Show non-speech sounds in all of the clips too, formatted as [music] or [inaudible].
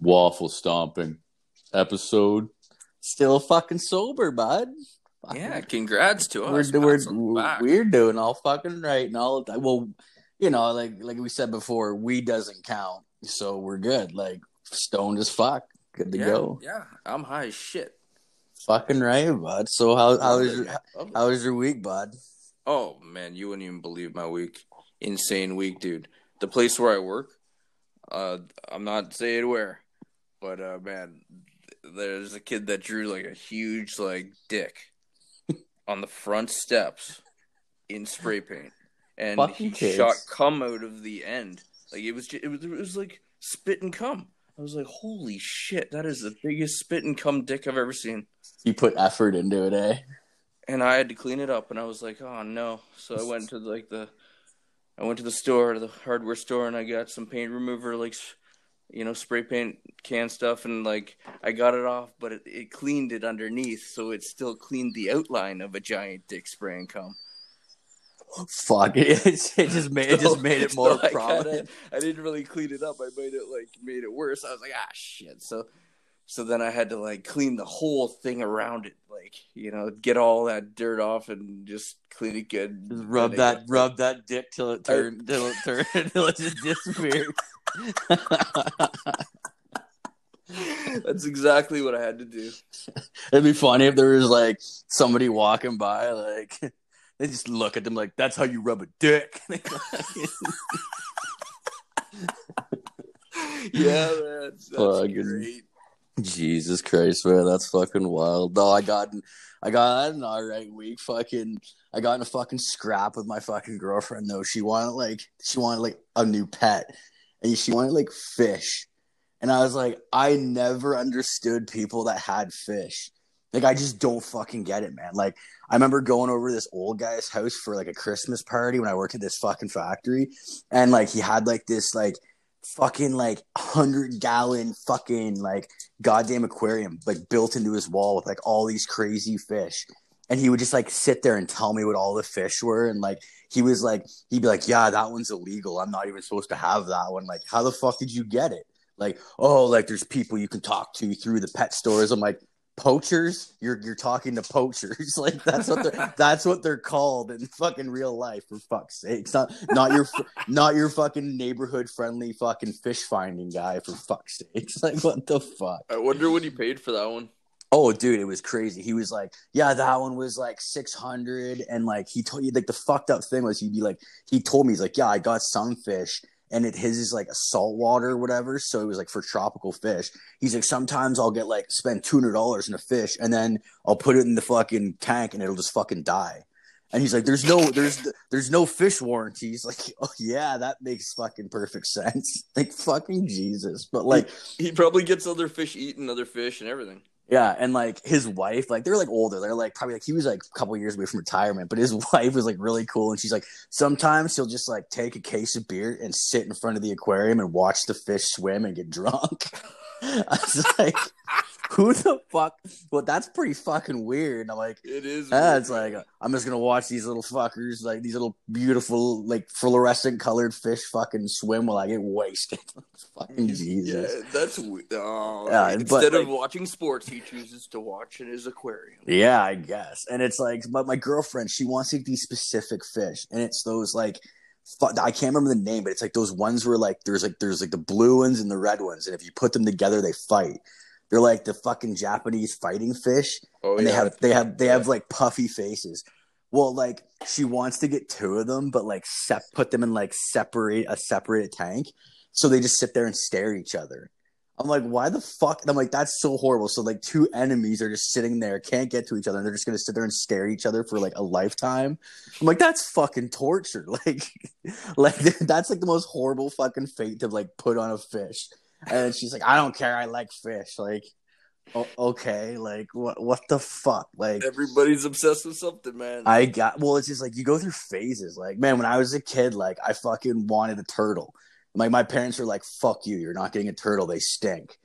waffle stomping episode. Still fucking sober, bud. Yeah, congrats to we're us. we're, Pats on the back. we're doing all fucking right and all. Well, you know, like like we said before, weed doesn't count, so we're good. Like stoned as fuck, good to yeah, go. Yeah, I'm high as shit. Fucking right, bud. So how how was your how was your week, bud? Oh man, you wouldn't even believe my week. Insane week, dude. The place where I work, uh, I'm not saying where, but uh, man, there's a kid that drew like a huge like dick [laughs] on the front steps in spray paint, and Fucking he kids. shot cum out of the end. Like it was, ju- it was, it was like spit and cum. I was like, holy shit, that is the biggest spit and cum dick I've ever seen. You put effort into it, eh? and I had to clean it up, and I was like, "Oh no!" So I went to like the, I went to the store, the hardware store, and I got some paint remover, like, you know, spray paint can stuff, and like I got it off, but it, it cleaned it underneath, so it still cleaned the outline of a giant dick spray and cum. Fuck it! [laughs] It just made it [laughs] just made it So more I kinda- prominent. I didn't really clean it up. I made it like made it worse. I was like, ah, shit. So, so then I had to like clean the whole thing around it, like you know, get all that dirt off and just clean it good. Just rub that I- rub that dick till it turned till it turned [laughs] till it just disappeared. [laughs] That's exactly what I had to do. It'd be funny if there was like somebody walking by, like [laughs] they just look at them like that's how you rub a dick. Yeah, man, that's Fucking- great. Jesus Christ, man, that's fucking wild. No, I got I got an alright week. Fucking I got in a fucking scrap with my fucking girlfriend though. She wanted like she wanted like a new pet. And she wanted like fish. And I was like, I never understood people that had fish. Like I just don't fucking get it, man. Like I remember going over this old guy's house for like a Christmas party when I worked at this fucking factory. And like he had like this like fucking like hundred gallon fucking like goddamn aquarium like built into his wall with like all these crazy fish. And he would just like sit there and tell me what all the fish were. And like he was like he'd be like, Yeah, that one's illegal. I'm not even supposed to have that one. Like, how the fuck did you get it? Like, oh, like there's people you can talk to through the pet stores. I'm like, poachers? You're you're talking to poachers. [laughs] like that's what they're [laughs] that's what they're called in fucking real life, for fuck's sake. It's not not your not your fucking neighborhood friendly fucking fish finding guy for fuck's sake. It's [laughs] like what the fuck? I wonder what he paid for that one. Oh, dude, it was crazy. He was like, "Yeah, that one was like six hundred, and like he told you, like the fucked up thing was he'd be like, he told me he's like, "Yeah, I got some fish, and it his is like a saltwater or whatever, so it was like for tropical fish." He's like, "Sometimes I'll get like spend two hundred dollars in a fish, and then I'll put it in the fucking tank, and it'll just fucking die." And he's like, "There's no, there's, there's no fish warranties." [laughs] Like, oh yeah, that makes fucking perfect sense. [laughs] Like, fucking Jesus, but like. He probably gets other fish eating other fish and everything. Yeah, and like his wife, like they're like older. They're like probably like he was like a couple years away from retirement, but his [laughs] wife was like really cool. And she's like, sometimes she'll just like take a case of beer and sit in front of the aquarium and watch the fish swim and get [laughs] drunk. [laughs] I was like, who the fuck? Well, that's pretty fucking weird. I'm like, It is. ah, it's like. I'm just gonna watch these little fuckers, like these little beautiful, like fluorescent colored fish, fucking swim while I get wasted. [laughs] fucking Jesus. Yeah, that's weird. Oh, Yeah, instead of watching sports, he chooses to watch in his aquarium. Yeah, I guess. And it's like, but my girlfriend, she wants like these specific fish, and it's those like, I can't remember the name, but it's like those ones where like there's like there's like the blue ones and the red ones, and if you put them together, they fight. They're like the fucking Japanese fighting fish, Oh and they have they have they have like puffy faces. Well, like she wants to get two of them, but like sep- put them in like separate a separate tank, so they just sit there and stare at each other. I'm like, why the fuck? And I'm like, that's so horrible. So like, two enemies are just sitting there, can't get to each other, and they're just gonna sit there and stare at each other for like a lifetime. I'm like, that's fucking torture. [laughs] Like, [laughs] like [laughs] that's like the most horrible fucking fate to like put on a fish. And she's like, I don't care. I like fish. Like, o- okay, like what? What the fuck? Like, everybody's obsessed with something, man. I got well. It's just like you go through phases. Like, man, when I was a kid, like I fucking wanted a turtle. Like my parents were like, "Fuck you, you're not getting a turtle. They stink."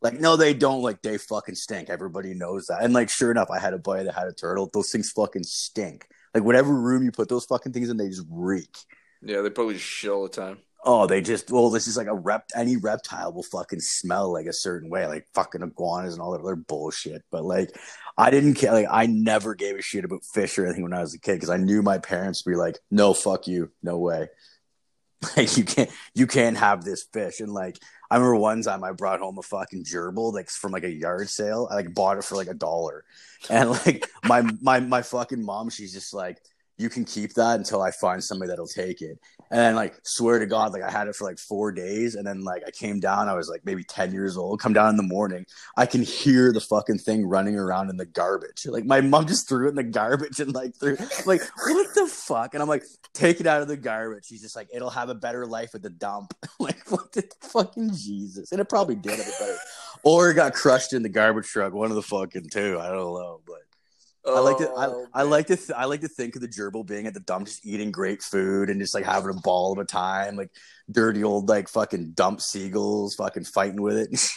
Like, no, they don't. Like, they fucking stink. Everybody knows that. And like, sure enough, I had a buddy that had a turtle. Those things fucking stink. Like, whatever room you put those fucking things in, they just reek. yeah, they probably just shit all the time. Oh, they just well, this is like a rep. Any reptile will fucking smell like a certain way, like fucking iguanas and all that other bullshit. But like, I didn't care. Like, I never gave a shit about fish or anything when I was a kid because I knew my parents would be like, "No, fuck you, no way." [laughs] Like, you can't, you can't have this fish. And like, I remember one time I brought home a fucking gerbil like from like a yard sale. I like bought it for like a dollar, and like my my my fucking mom, she's just like, "You can keep that until I find somebody that'll take it." And then, like, swear to God, like I had it for like four days, and then like I came down. I was like maybe ten years old. Come down in the morning, I can hear the fucking thing running around in the garbage. Like my mom just threw it in the garbage and like threw like what the fuck? And I'm like, take it out of the garbage. She's just like, it'll have a better life at the dump. [laughs] like what the fucking Jesus? And it probably did a better, or it got crushed in the garbage truck. One of the fucking two. I don't know, but. I like to I, Oh, I like to th- I like to think of the gerbil being at the dump just eating great food and just like having a ball of a time like dirty old like fucking dump seagulls fucking fighting with it [laughs]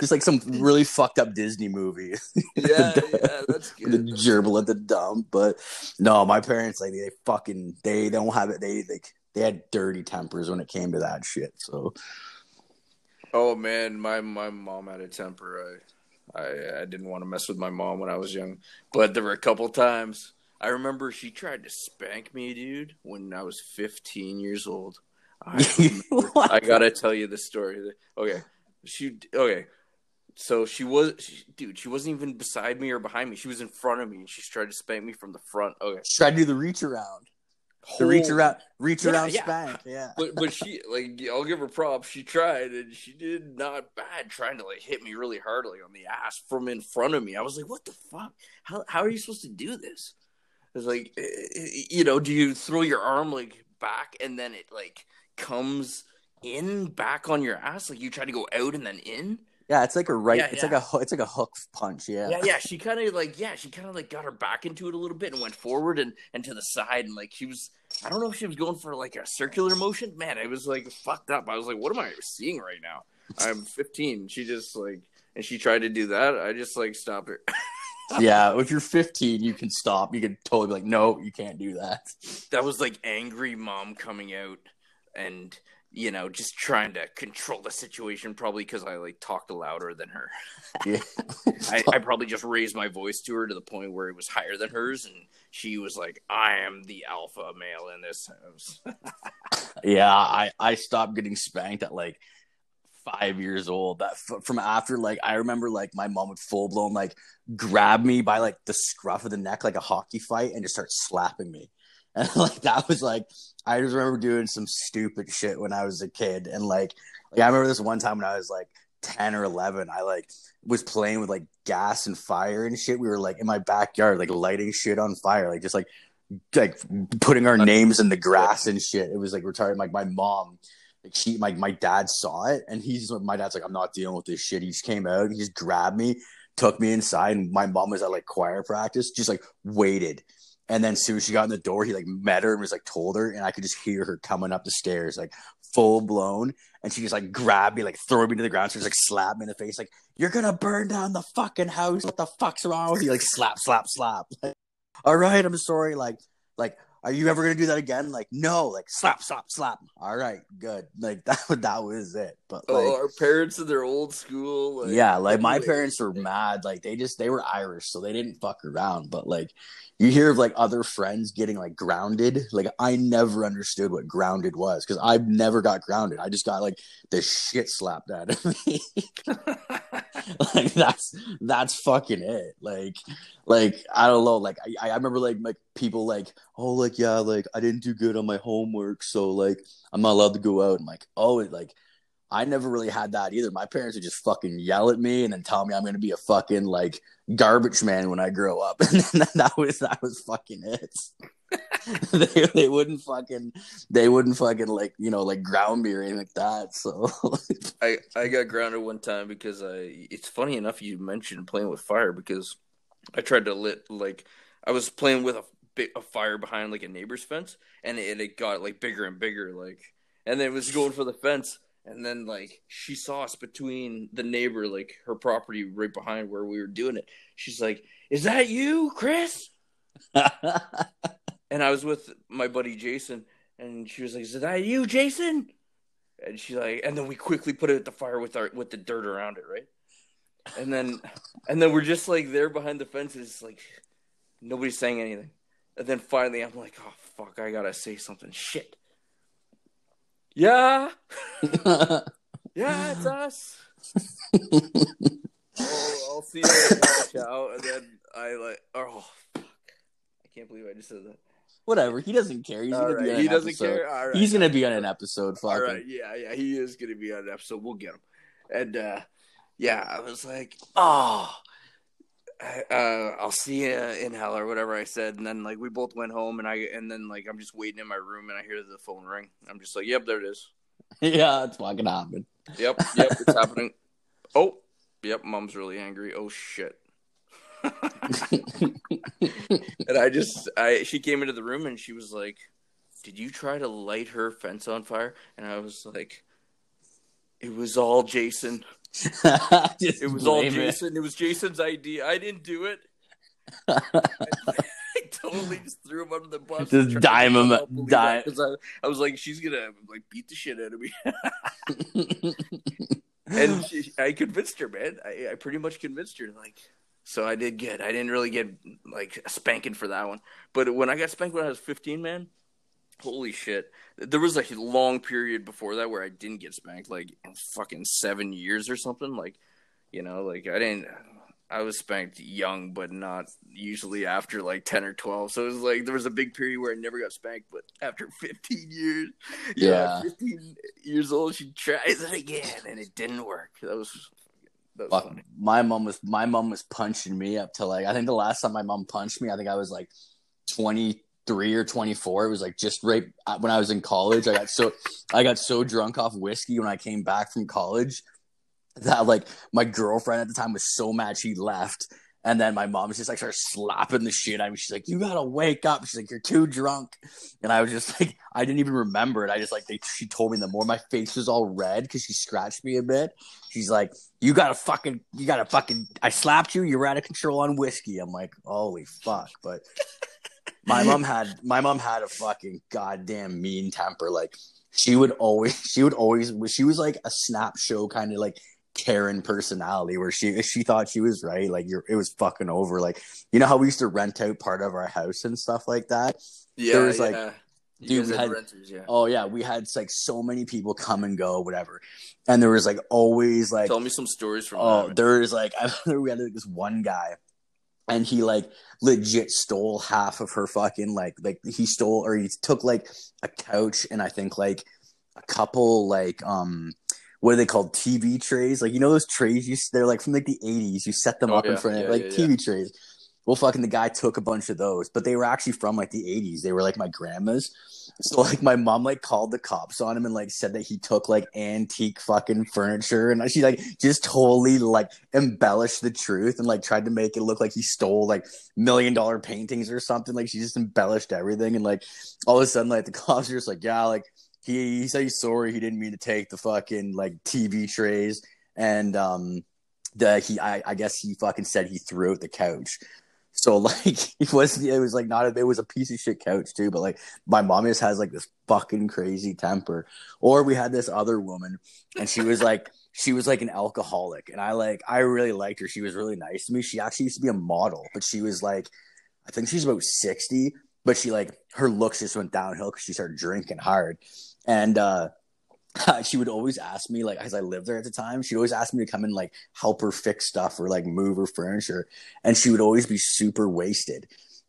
just like some really fucked up Disney movie [laughs] yeah, yeah, that's good. [laughs] the good. gerbil at the dump but no my parents like they fucking they don't have it they like they had dirty tempers when it came to that shit so Oh man, my my mom had a temper. I, I I didn't want to mess with my mom when I was young, but there were a couple times. I remember she tried to spank me, dude, when I was 15 years old. I? [laughs] I gotta tell you the story. Okay, she okay. So she was, she, dude. She wasn't even beside me or behind me. She was in front of me, and she tried to spank me from the front. Okay, try to do the reach around the reach around reach Yeah, around yeah. spank yeah but but she like I'll give her props. She tried and she did not bad trying to like hit me really hard like on the ass from in front of me. I was like, what the fuck? How how are you supposed to do this? It's like eh, eh, you know, do you throw your arm like back and then it like comes in back on your ass? Like you try to go out and then in? Yeah, it's like a right. Yeah, it's yeah. like a it's like a hook punch. Yeah. Yeah, yeah. She kind of like yeah, she kind of like got her back into it a little bit and went forward and and to the side and like she was. I don't know if she was going for like a circular motion. Man, it was like fucked up. I was like, what am I seeing right now? I'm 15. She just like and she tried to do that. I just like stopped her. [laughs] yeah. If you're 15, you can stop. You can totally be like, no, you can't do that. that was like angry mom coming out and you know just trying to control the situation probably because i like talked louder than her [laughs] Yeah. [laughs] I, I probably just raised my voice to her to the point where it was higher than hers and she was like i am the alpha male in this house [laughs] yeah. I I stopped getting spanked at like five years old. That f- from after like I remember like my mom would full blown like grab me by like the scruff of the neck like a hockey fight and just start slapping me. And [laughs] like that was like I just remember doing some stupid shit when I was a kid. And like, like I remember this one time when I was like 10 or 11, I like was playing with like gas and fire and shit. We were like in my backyard, like lighting shit on fire, like just like like putting our names in the grass and shit. It was like retarded. Like my mom, like she, my my dad saw it, and he's like my dad's like, I'm not dealing with this shit. He just came out, he just grabbed me, took me inside, and my mom was at like choir practice, just like waited. And then as soon as she got in the door, he like met her and was like told her, and I could just hear her coming up the stairs, like full blown. And she just like grabbed me, like threw me to the ground. She just like slapped me in the face, like, You're gonna burn down the fucking house. What the fuck's wrong with you? Like slap, slap, slap. [laughs] All right, I'm sorry. Like, like, are you ever gonna do that again? Like, no, like slap, slap, slap. All right, good. Like [laughs] that that was it. But oh, like oh our parents in their old school like, yeah, like my parents were mad. Like they just they were Irish, so they didn't fuck around. But like you hear of like other friends getting like grounded. Like I never understood what grounded was because I've never got grounded. I just got like the shit slapped out of [laughs] me. [laughs] like that's that's fucking it. Like like I don't know. Like I, I remember like like people like oh like yeah like I didn't do good on my homework, so like I'm not allowed to go out. And like oh it, like I never really had that either. My parents would just fucking yell at me and then tell me I'm gonna be a fucking like garbage man when I grow up, [laughs] and that was that was fucking it. [laughs] they they wouldn't fucking they wouldn't fucking like you know like ground me or anything like that. So [laughs] I I got grounded one time because I. It's funny enough you mentioned playing with fire because I tried to lit like I was playing with a bit a fire behind like a neighbor's fence and it, it got like bigger and bigger like and then it was going for the fence and then like she saw us between the neighbor like her property right behind where we were doing it. She's like, "Is that you, Chris?" [laughs] And I was with my buddy Jason and she was like, "Is that you, Jason?" And she like, and then we quickly put it at the fire with our with the dirt around it, right? And then, [laughs] and then we're just like there behind the fences, like nobody's saying anything. And then finally, I'm like, "Oh fuck, I gotta say something." Shit. Yeah, [laughs] yeah, it's us. [laughs] oh, I'll see you later, ciao. And then I like, oh fuck, I can't believe I just said that. Whatever. He doesn't care. He's All gonna right, be on he an doesn't episode. care. All right, He's gonna be on an episode. All Fucking. right, yeah, yeah, he is gonna be on an episode. We'll get him. And uh yeah, I was like, oh, uh, I'll see you in hell or whatever I said. And then like we both went home, and I and then like I'm just waiting in my room, and I hear the phone ring. I'm just like, yep, there it is. [laughs] yeah, it's fucking happening. Yep, yep, it's happening. [laughs] Oh, yep, mom's really angry. Oh shit. [laughs] and I just I she came into the room and she was like, "Did you try to light her fence on fire?" And I was like, "It was all Jason. [laughs] It was all blame it. Jason. It was Jason's idea. I didn't do it." [laughs] [laughs] I, totally just threw him under the bus. Just dime him- dime- I, I was like, "She's gonna like beat the shit out of me." and she, I convinced her, man. I, I pretty much convinced her. Like, so I did good. I didn't really get like a spanking for that one, but when I got spanked when I was 15, man, holy shit! There was like a long period before that where I didn't get spanked, like in fucking seven years or something. Like, you know, like I didn't. I was spanked young, but not usually after like 10 or 12. So it was like there was a big period where I never got spanked, but after 15 years, Yeah. 15 years old, she tries it again and it didn't work. That was that was Fuck, funny. my mom was my mom was punching me up to like I think the last time my mom punched me, I think I was like twenty three or twenty four. It was like just right uh, when I was in college. I got so I got so drunk off whiskey when I came back from college that like my girlfriend at the time was so mad she left. And then my mom just like started slapping the shit out of me. She's like, "You gotta wake up." She's like, "You're too drunk." And I was just like, I didn't even remember it. I just like they, she told me the more my face was all red because she scratched me a bit. She's like, "You gotta fucking, you gotta fucking." I slapped you. You were out of control on whiskey. I'm like, "Holy fuck!" But [laughs] my mom had my mom had a fucking goddamn mean temper. Like she would always, she would always, she was like a snap show kind of like Karen personality where she she thought she was right. Like you're, it was fucking over. Like you know how we used to rent out part of our house and stuff like that. Yeah, There was, yeah. like- You dude, we had renters, yeah. Oh yeah, we had like so many people come and go, whatever. And there was like always like Tell me some stories from Oh, that. there is like I [laughs] remember we had like, this one guy, and he like legit stole half of her fucking like like he stole or he took like a couch and I think like a couple like um what are they called TV trays like you know those trays you they're like from like the eighties you set them Oh, up in yeah, front of yeah, like yeah, TV trays. Well, fucking the guy took a bunch of those, but they were actually from like the '80s. They were like my grandma's. [laughs] So like my mom like called the cops on him and like said that he took like antique fucking furniture and she like just totally like embellished the truth and like tried to make it look like he stole like million dollar paintings or something. Like she just embellished everything and like all of a sudden like the [laughs] cops are just like yeah like he he said he's sorry he didn't mean to take the fucking like TV trays and um the he I, I guess he fucking said he threw out the couch. So [laughs] like it was it was like not a, it was a piece of shit couch too, but like my mom just has like this fucking crazy temper. Or we had this other woman and she was like [laughs] she was like an alcoholic and I like I really liked her. She was really nice to me. She actually used to be a model, but she was like I think she's about 60, but she like her looks just went downhill because she started drinking hard. And uh [laughs] she would always ask me like as I lived there at the time, she'd always ask me to come and like help her fix stuff or like move her furniture. And she would always be super wasted.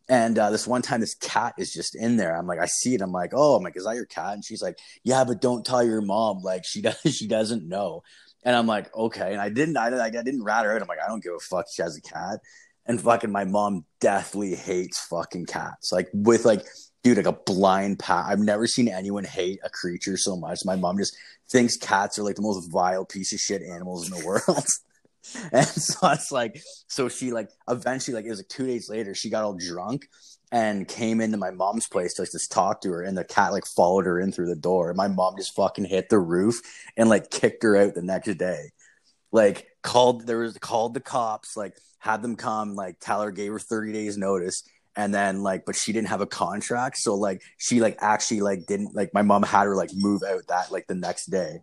And uh, this one time, this cat is just in there. I'm like, I see it. I'm like, oh, I'm like, is that your cat? And she's like, yeah, but don't tell your mom. Like she [laughs] does, she doesn't know. And I'm like, okay. And I didn't, I, I didn't rat her out. I'm like, I don't give a fuck. She has a cat. And fucking my mom deathly hates fucking cats. Like with like, dude, like a blind pat. I've never seen anyone hate a creature so much. My mom just thinks cats are like the most vile piece of shit animals in the world. [laughs] and so it's like, so she like eventually, like it was like two days later, she got all drunk and came into my mom's place to like just talk to her, and the cat like followed her in through the door. And my mom just fucking hit the roof and like kicked her out the next day. Like called there was called the cops, like had them come, like tell her gave her 30 days notice. And then like but she didn't have a contract so like she like actually like didn't like my mom had her like move out that like the next day.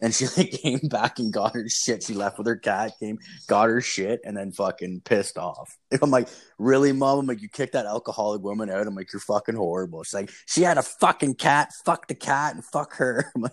And she [laughs] like came back and got her shit. She left with her cat came got her shit and then fucking pissed off. [laughs] I'm like really mom? I'm like you kicked that alcoholic woman out? I'm like you're fucking horrible. She's like she had a fucking cat. Fuck the cat and fuck her. [laughs] I'm like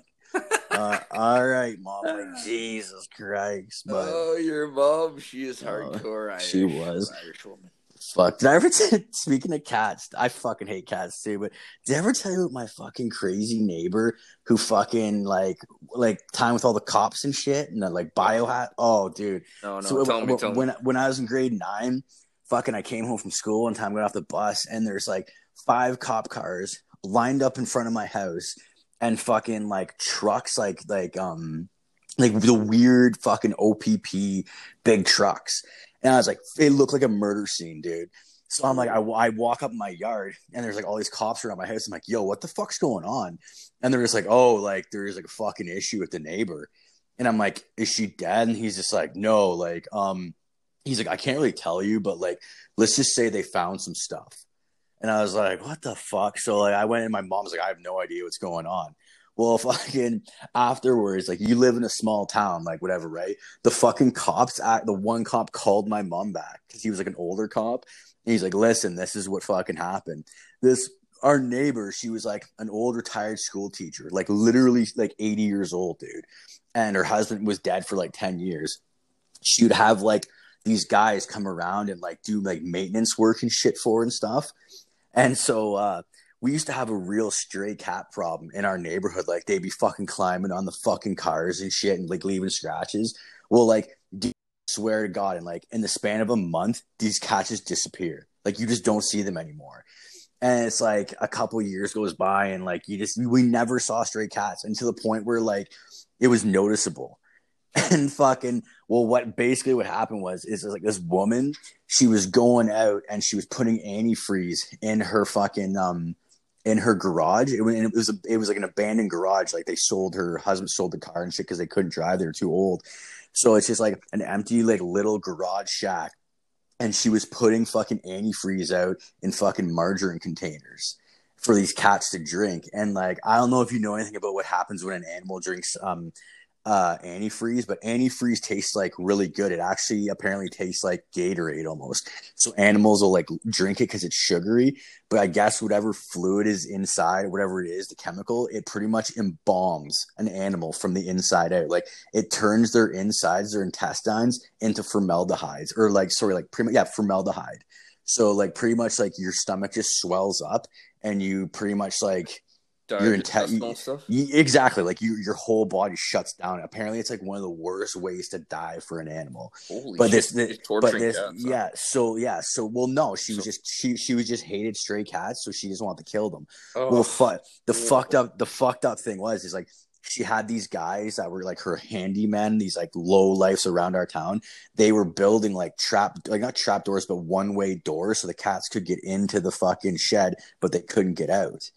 uh, all right mom. Like [sighs] jesus christ but oh, your mom, she is hardcore. Irish, she was. Irish woman. Fuck. Did I ever tell [laughs] speaking of cats, I fucking hate cats too, but did I ever tell you about my fucking crazy neighbor who fucking like like time with all the cops and shit and the like biohat? Oh dude. No, no, so tell me, tell when me. when I was in grade nine, fucking I came home from school and time, got off the bus, and there's like five cop cars lined up in front of my house and fucking like trucks like like um like the weird fucking OPP big trucks. And I was like, it looked like a murder scene, dude. So I'm like, I, I walk up my yard and there's like all these cops around my house. I'm like, yo, what the fuck's going on? And they're just like, oh, like there's like a fucking issue with the neighbor. And I'm like, is she dead? And he's just like, no, like, um, he's like, I can't really tell you, but like, let's just say they found some stuff. And I was like, what the fuck? So like, I went and my mom's like, I have no idea what's going on. Well, [laughs] fucking afterwards, like you live in a small town, like whatever, right? The fucking cops, act, the one cop called my mom back because he was like an older cop. And he's like, listen, this is what fucking happened. This, our neighbor, she was like an old retired school teacher, like literally like 80 years old, dude. And her husband was dead for like 10 years. She would have like these guys come around and like do like maintenance work and shit for and stuff. And so, uh, we used to have a real stray cat problem in our neighborhood. Like they'd be fucking climbing on the fucking cars and shit and like leaving scratches. Well, like, dude, swear to God, and like in the span of a month, these cats just disappear. Like you just don't see them anymore. And it's like a couple years goes by and like you just we never saw stray cats and to the point where like it was noticeable. [laughs] And fucking well, what basically what happened was is like this woman, she was going out and she was putting antifreeze in her fucking um in her garage. It, it was a, it was like an abandoned garage. Like they sold her husband sold the car and shit because they couldn't drive. They were too old. So it's just like an empty like little garage shack. And she was putting fucking antifreeze out in fucking margarine containers for these cats to drink. And like I don't know if you know anything about what happens when an animal drinks um uh antifreeze, but antifreeze tastes like really good. It actually apparently tastes like Gatorade almost. So animals will like drink it because it's sugary, but I guess whatever fluid is inside, whatever it is, the chemical, it pretty much embalms an animal from the inside out. Like it turns their insides, their intestines into formaldehydes, or like sorry, like pretty much yeah, formaldehyde. So like pretty much like your stomach just swells up, and you pretty much like Te- intestinal stuff. Exactly. Like you, your whole body shuts down. Apparently, it's like one of the worst ways to die for an animal. Holy But shit, this, this but this, cats, yeah. So yeah. So well, no, she was just she she was just hated stray cats, so she just wanted to kill them. Oh, Well, fu- the Yeah. fucked up the fucked up thing was is like she had these guys that were like her handymen, these like low lifes around our town. They were building like trap like not trap doors, but one way doors so the cats could get into the fucking shed, but they couldn't get out.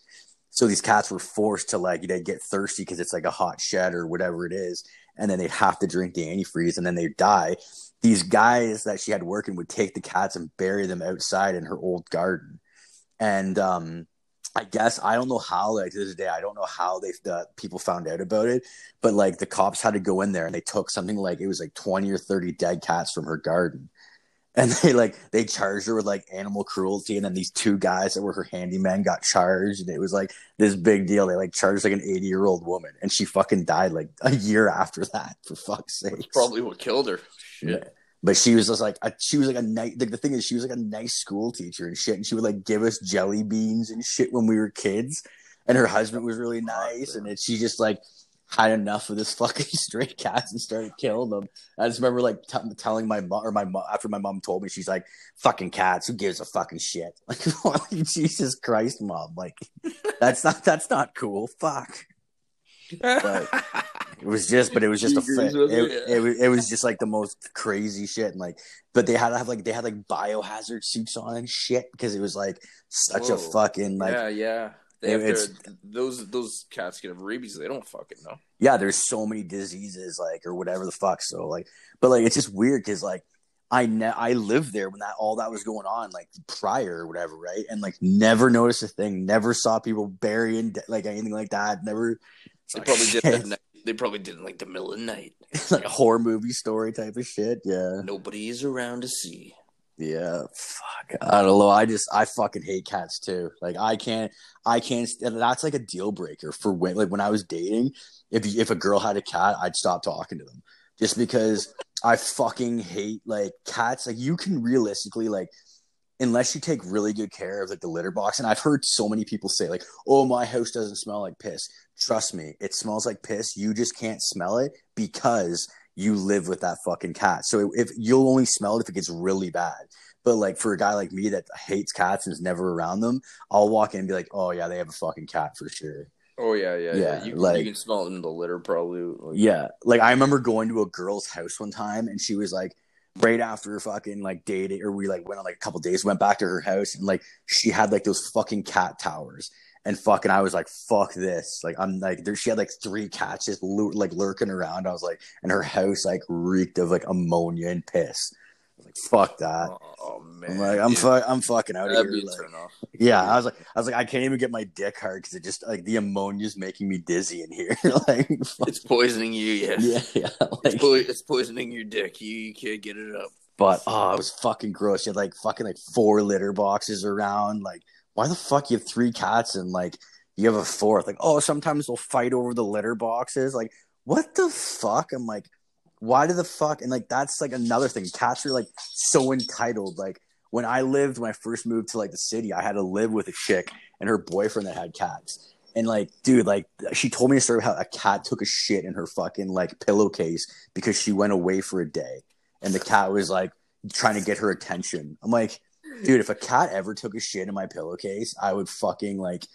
So these cats were forced to like they'd get thirsty because it's like a hot shed or whatever it is, and then they'd have to drink the antifreeze and then they'd die. These guys that she had working would take the cats and bury them outside in her old garden. And um I guess I don't know how like to this day I don't know how they the people found out about it, but like the cops had to go in there and they took something like it was like 20 or 30 dead cats from her garden. And they like they charged her with like animal cruelty, and then these two guys that were her handyman got charged, and it was like this big deal. They like charged like an eighty year old woman, and she fucking died like a year after that. For fuck's sake, probably what killed her. Shit. But she was just like a, she was like a nice. Like, the thing is, she was like a nice school teacher and shit, and she would like give us jelly beans and shit when we were kids. And her husband was really nice, and then she just like had enough of this [laughs] fucking stray cats and started killing them. I just remember like t- telling my mom or my mom after my mom told me she's like fucking cats. Who gives a fucking shit? [laughs] [laughs] Like Jesus Christ, mom. Like that's not that's not cool. Fuck. But- It was just, but it was just a fit. It, it, it, was- just like the most crazy shit, and like, but they had to have like they had like biohazard suits on and shit because it was like such a fucking like yeah, yeah. They have it's- to, those those cats can have rabies. They don't fucking know. yeah, there's so many diseases, like, or whatever the fuck. So, like, but like, it's just weird because, like, I ne- I lived there when that all that was going on, like prior or whatever, right? And like never noticed a thing, never saw people burying de- like anything like that. Never. They probably did. [laughs] They probably did it like the middle of the night. [laughs] like a horror movie story type of shit. Yeah, Nobody is around to see. Yeah. Fuck. I don't know. I just I fucking hate cats too. Like I can't. I can't. That's like a deal breaker for when like when I was dating. If if a girl had a cat, I'd stop talking to them just because I fucking hate like cats. Like you can realistically like unless you take really good care of like the litter box and I've heard so many people say like, "Oh, my house doesn't smell like piss." Trust me, it smells like piss. You just can't smell it because you live with that fucking cat. So if you'll only smell it if it gets really bad. But like for a guy like me that hates cats and is never around them, I'll walk in and be like, "Oh yeah, they have a fucking cat for sure." Oh yeah, yeah, yeah. Yeah, You, can- like- you can smell it in the litter, probably. Like, Yeah, like I remember going to a girl's house one time, and she was like, right after fucking like dating, or we like went on like a couple days, went back to her house, and like she had like those fucking cat towers, and fucking I was like, fuck this, like I'm like there, she had like three cats just like lurking around. I was like, and her house like reeked of like ammonia and piss. I was like, fuck that. Oh, man, I'm like, I'm dude, fu- I'm fucking out of That'd here. be like- yeah, I was like, I was like, I can't even get my dick hard because it just like the ammonia's making me dizzy in here. [laughs] like, fuck. It's poisoning you. Yeah, yeah, yeah. It's, Like, po- it's poisoning your dick. You, you can't get it up. but oh, it was fucking gross. You had like fucking like four litter boxes around. Like, why the fuck you have three cats and like you have a fourth? Like, oh, sometimes they'll fight over the litter boxes. Like, what the fuck? I'm like, why do the fuck? And like, that's like another thing. Cats are like so entitled. Like, when I lived, when I first moved to like the city, I had to live with a chick and her boyfriend that had cats. And like, dude, like, she told me a story of how a cat took a shit in her fucking like pillowcase because she went away for a day, and the cat was like trying to get her attention. I'm like, dude, if a cat ever took a shit in my pillowcase, I would fucking like,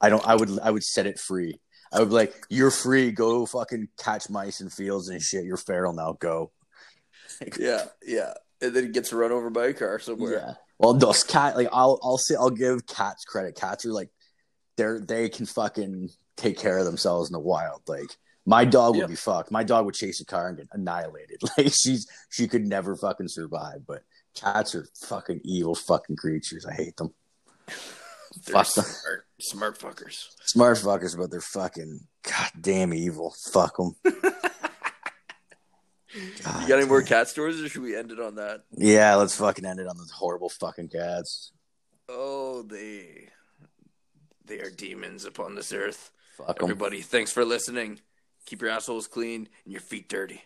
I don't, I would, I would set it free. I would be like, you're free. Go fucking catch mice in fields and shit. You're feral now. Go. Yeah, yeah. And then it gets run over by a car somewhere. Yeah. Well, those cat like I'll I'll say I'll give cats credit. Cats are like they're they can fucking take care of themselves in the wild. Like my dog would Yeah. be fucked. My dog would chase a car and get annihilated. [laughs] Like she's she could never fucking survive. But cats are fucking evil fucking creatures. I hate them. Fuck them. smart, smart fuckers. Smart fuckers, but they're fucking goddamn evil. Fuck them. [laughs] You got any more cat stories, or should we end it on that? Yeah, let's fucking end it on those horrible fucking cats. Oh, they they are demons upon this earth. Fuck. Everybody, thanks for listening. Keep your assholes clean and your feet dirty.